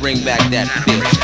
bring back that feeling.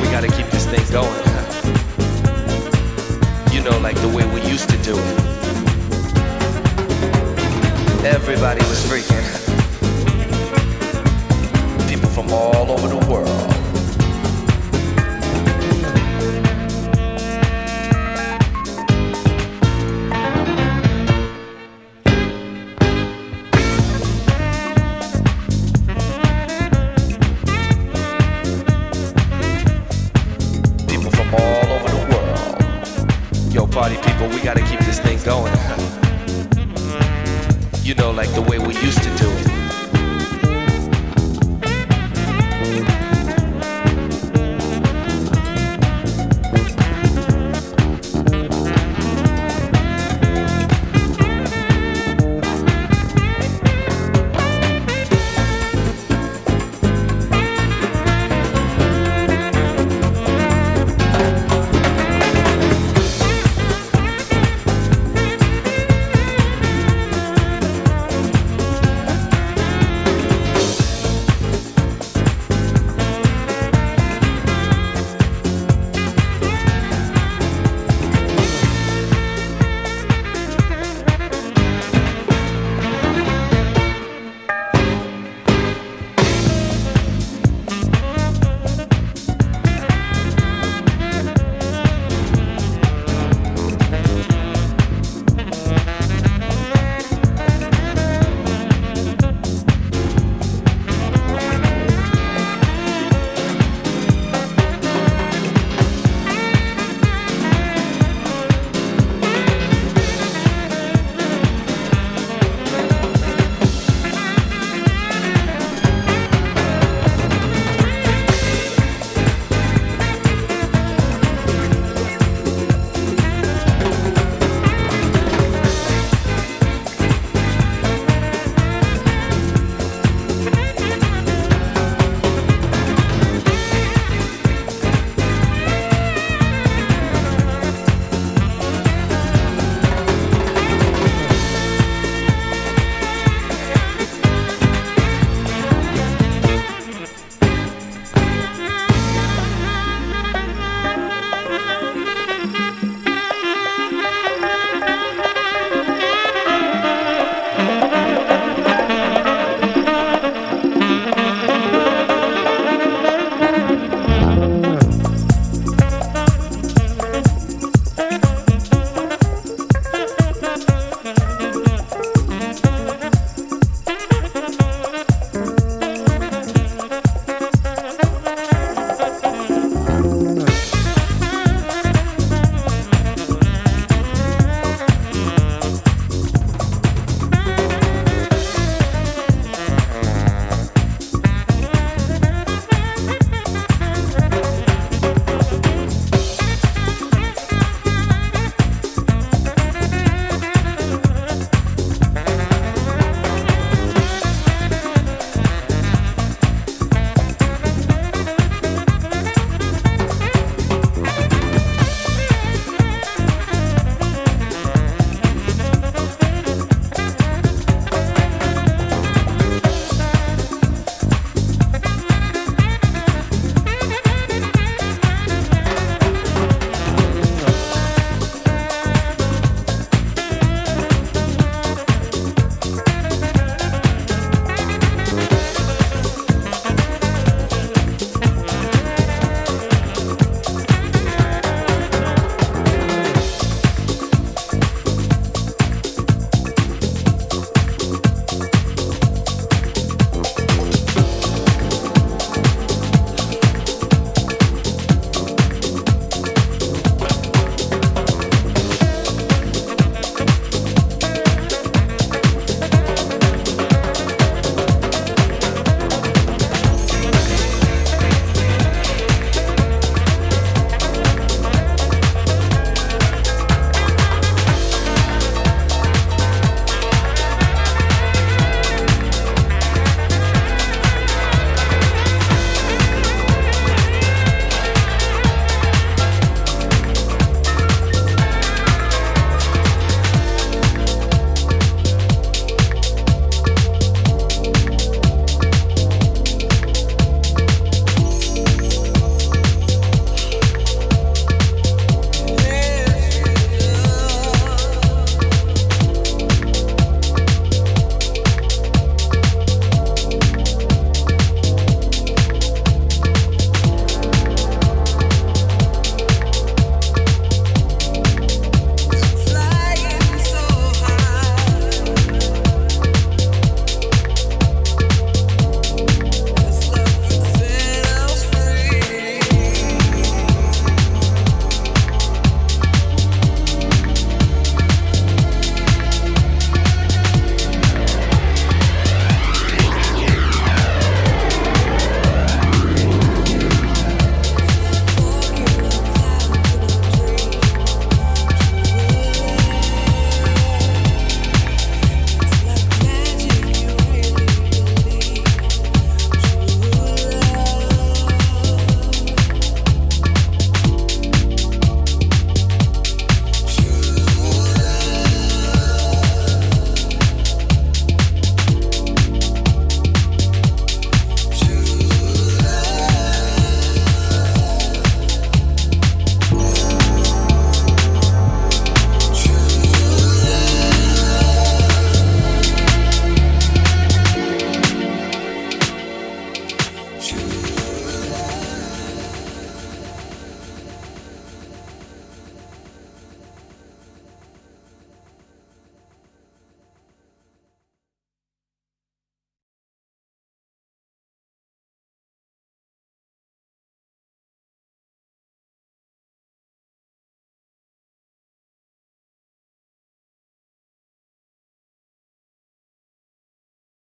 we gotta keep this thing going. Huh? You know, like the way we used to do it. Everybody was freaking. People from all over the world.